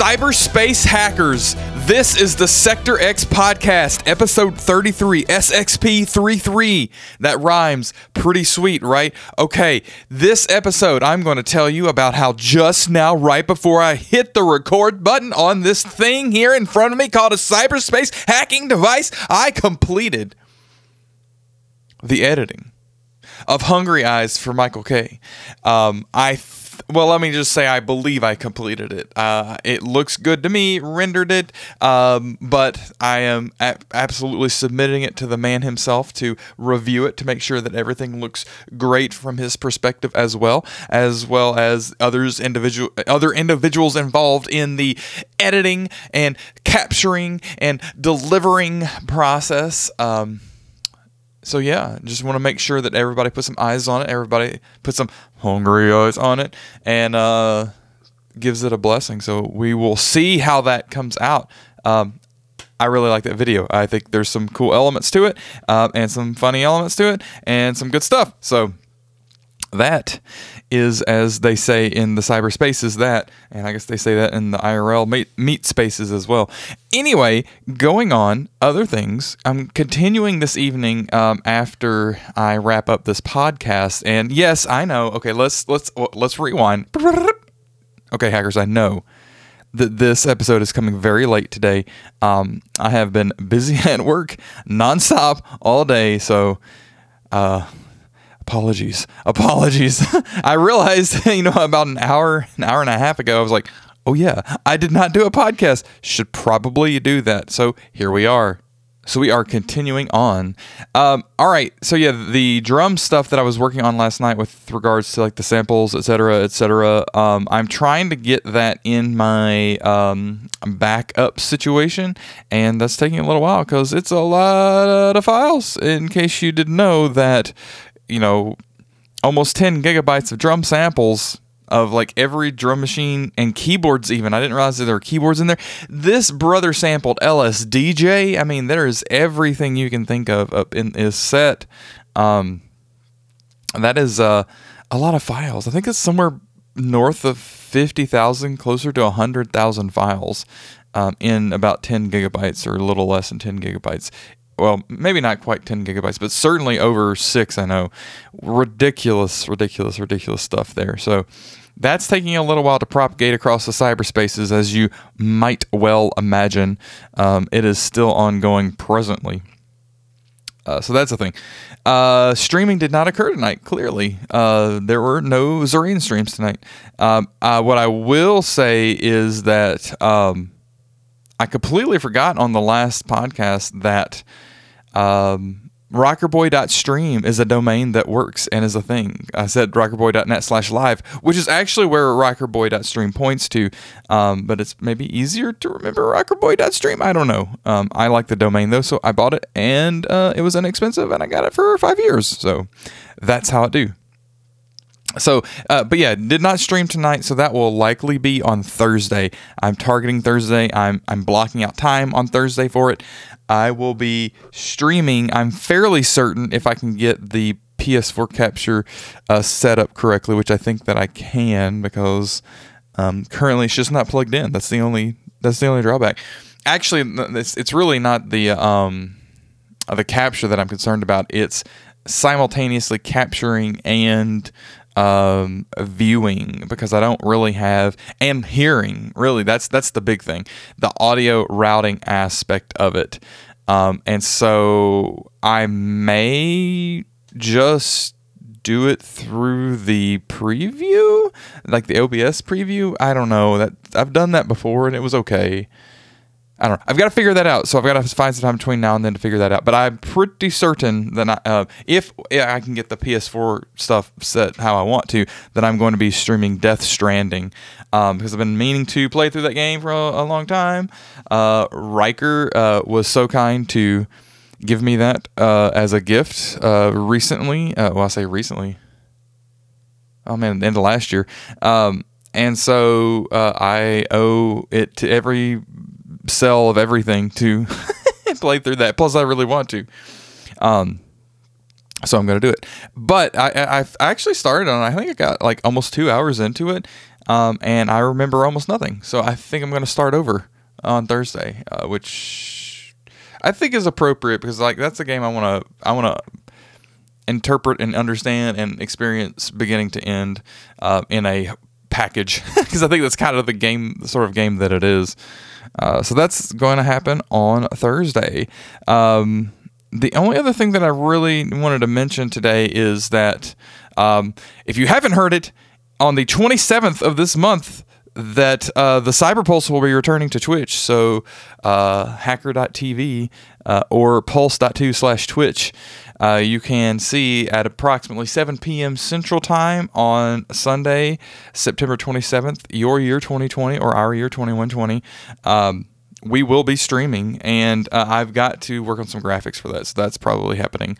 Cyberspace hackers. This is the Sector X podcast, episode 33, SXP 33. That rhymes. Pretty sweet, right? Okay, this episode, I'm going to tell you about how just now, right before I hit the record button on this thing here in front of me called a cyberspace hacking device, I completed the editing of Hungry Eyes for Michael K. Um, I well, let me just say I believe I completed it. Uh, it looks good to me, rendered it, um, but I am a- absolutely submitting it to the man himself to review it to make sure that everything looks great from his perspective as well, as well as others individual other individuals involved in the editing and capturing and delivering process. Um, so yeah, just want to make sure that everybody put some eyes on it. Everybody put some hungry eyes on it, and uh, gives it a blessing. So we will see how that comes out. Um, I really like that video. I think there's some cool elements to it, uh, and some funny elements to it, and some good stuff. So that is, as they say in the cyberspaces, that, and I guess they say that in the IRL meet, meet spaces as well. Anyway, going on, other things. I'm continuing this evening um, after I wrap up this podcast, and yes, I know. Okay, let's let's let's rewind. Okay, hackers, I know that this episode is coming very late today. Um, I have been busy at work nonstop all day, so. Uh, apologies. Apologies. I realized you know about an hour an hour and a half ago i was like oh yeah i did not do a podcast. Should probably do that. So here we are. So we are continuing on. Um, all right. So yeah the drum stuff that i was working on last night with regards to like the samples etc etc um, i'm trying to get that in my um, backup situation and that's taking a little while because it's a lot of files in case you didn't know that you know, almost 10 gigabytes of drum samples of like every drum machine and keyboards even. I didn't realize that there were keyboards in there. This brother sampled LSDJ. I mean, there is everything you can think of up in his set. Um, that is uh, a lot of files. I think it's somewhere north of 50,000, closer to 100,000 files um, in about 10 gigabytes or a little less than 10 gigabytes well, maybe not quite 10 gigabytes, but certainly over six, I know. Ridiculous, ridiculous, ridiculous stuff there. So that's taking a little while to propagate across the cyberspaces, as you might well imagine. Um, it is still ongoing presently. Uh, so that's the thing. Uh, streaming did not occur tonight, clearly. Uh, there were no Zurian streams tonight. Um, uh, what I will say is that um, I completely forgot on the last podcast that um, rockerboy.stream is a domain that works and is a thing. I said rockerboy.net slash live, which is actually where rockerboy.stream points to, um, but it's maybe easier to remember rockerboy.stream. I don't know. Um, I like the domain though, so I bought it and uh, it was inexpensive and I got it for five years. So that's how it do. So, uh, but yeah, did not stream tonight, so that will likely be on Thursday. I'm targeting Thursday. I'm I'm blocking out time on Thursday for it. I will be streaming. I'm fairly certain if I can get the PS4 capture uh, set up correctly, which I think that I can because um, currently it's just not plugged in. That's the only that's the only drawback. Actually, it's it's really not the um, the capture that I'm concerned about. It's simultaneously capturing and um, viewing because I don't really have and hearing. Really, that's that's the big thing, the audio routing aspect of it. Um, and so I may just do it through the preview, like the OBS preview. I don't know that I've done that before and it was okay. I don't know. I've got to figure that out. So I've got to find some time between now and then to figure that out. But I'm pretty certain that I, uh, if I can get the PS4 stuff set how I want to, that I'm going to be streaming Death Stranding um, because I've been meaning to play through that game for a, a long time. Uh, Riker uh, was so kind to give me that uh, as a gift uh, recently. Uh, well, I say recently. Oh man, the end of last year. Um, and so I owe it to every cell of everything to play through that. Plus, I really want to. Um, so I'm to do it. But I, I, I actually started on. I think I got like almost two hours into it, um, and I remember almost nothing. So I think I'm to start over on Thursday, uh, which I think is appropriate because like that's a game I want to I want to interpret and understand and experience beginning to end uh, in a package because I think that's kind of the game, the sort of game that it is. Uh, so that's going to happen on Thursday. Um, the only other thing that I really wanted to mention today is that um, if you haven't heard it, on the 27th of this month, that uh, the Cyberpulse will be returning to Twitch. So uh, hacker.tv uh, or pulse.2 slash Twitch. Uh, you can see at approximately 7 p.m. Central Time on Sunday, September 27th, your year 2020 or our year 2120. Um, we will be streaming, and uh, I've got to work on some graphics for that. So that's probably happening.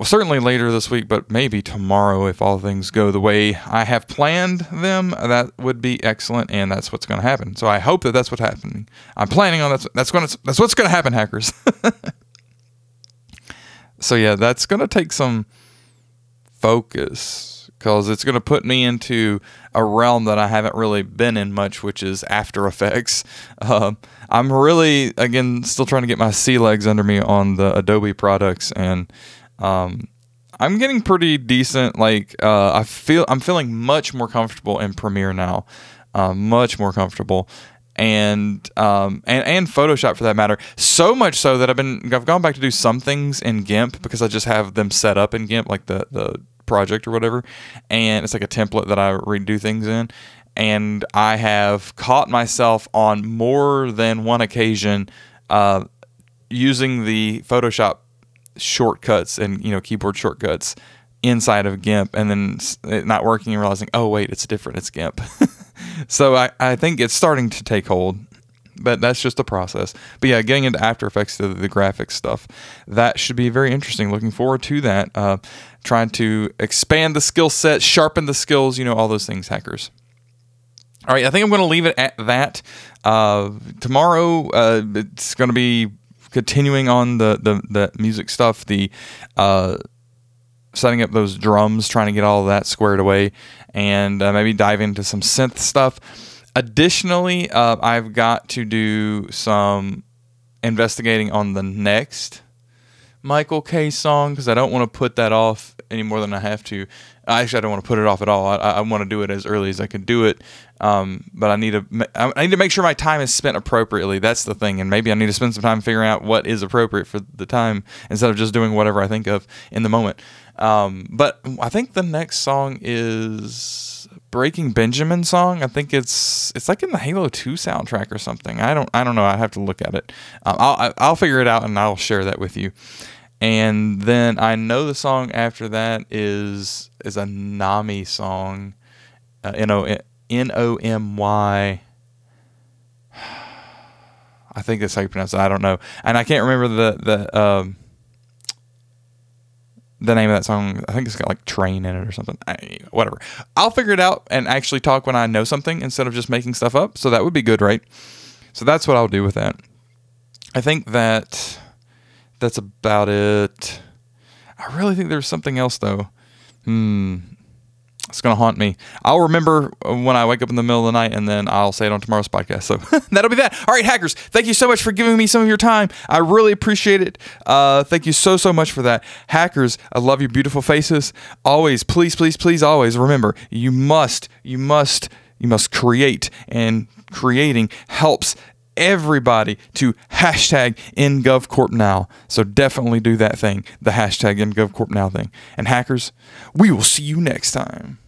Well, certainly later this week, but maybe tomorrow if all things go the way I have planned them. That would be excellent, and that's what's going to happen. So I hope that that's what's happening. I'm planning on that's that's going to that's what's going to happen, hackers. so yeah, that's going to take some focus because it's going to put me into a realm that I haven't really been in much, which is After Effects. Uh, I'm really, again, still trying to get my sea legs under me on the Adobe products, and um, I'm getting pretty decent. Like uh, I feel, I'm feeling much more comfortable in Premiere now, uh, much more comfortable. And um, and and Photoshop for that matter, so much so that I've been I've gone back to do some things in GIMP because I just have them set up in GIMP, like the the project or whatever, and it's like a template that I redo things in. And I have caught myself on more than one occasion uh, using the Photoshop shortcuts and you know keyboard shortcuts inside of GIMP, and then not working and realizing, oh wait, it's different. It's GIMP. so I, I think it's starting to take hold but that's just a process. But yeah, getting into After Effects, the, the graphics stuff, that should be very interesting. Looking forward to that. Uh, trying to expand the skill set, sharpen the skills, you know, all those things, hackers. All right, I think I'm going to leave it at that. Uh, tomorrow, uh, it's going to be continuing on the, the, the music stuff, the uh, setting up those drums, trying to get all that squared away, and uh, maybe dive into some synth stuff. Additionally, uh, I've got to do some investigating on the next Michael K song because I don't want to put that off any more than I have to. Actually, I don't want to put it off at all. I, I want to do it as early as I can do it, um, but I need to I need to make sure my time is spent appropriately. That's the thing, and maybe I need to spend some time figuring out what is appropriate for the time instead of just doing whatever I think of in the moment. Um, but I think the next song is Breaking Benjamin song. I think it's it's like in the Halo Two soundtrack or something. I don't I don't know. I have to look at it. Um, I'll I'll figure it out and I'll share that with you. And then I know the song after that is is a Nami song. Uh, N O M Y. I think that's how you pronounce it. I don't know, and I can't remember the the um, the name of that song. I think it's got like train in it or something. I, whatever. I'll figure it out and actually talk when I know something instead of just making stuff up. So that would be good, right? So that's what I'll do with that. I think that that's about it. I really think there's something else though. Hmm. It's going to haunt me. I'll remember when I wake up in the middle of the night and then I'll say it on tomorrow's podcast. So that'll be that. All right, hackers, thank you so much for giving me some of your time. I really appreciate it. Uh, thank you so, so much for that. Hackers, I love your beautiful faces. Always, please, please, please, always remember you must, you must, you must create, and creating helps everybody to hashtag InGovCorpNow. So definitely do that thing, the hashtag InGovCorpNow thing. And hackers, we will see you next time.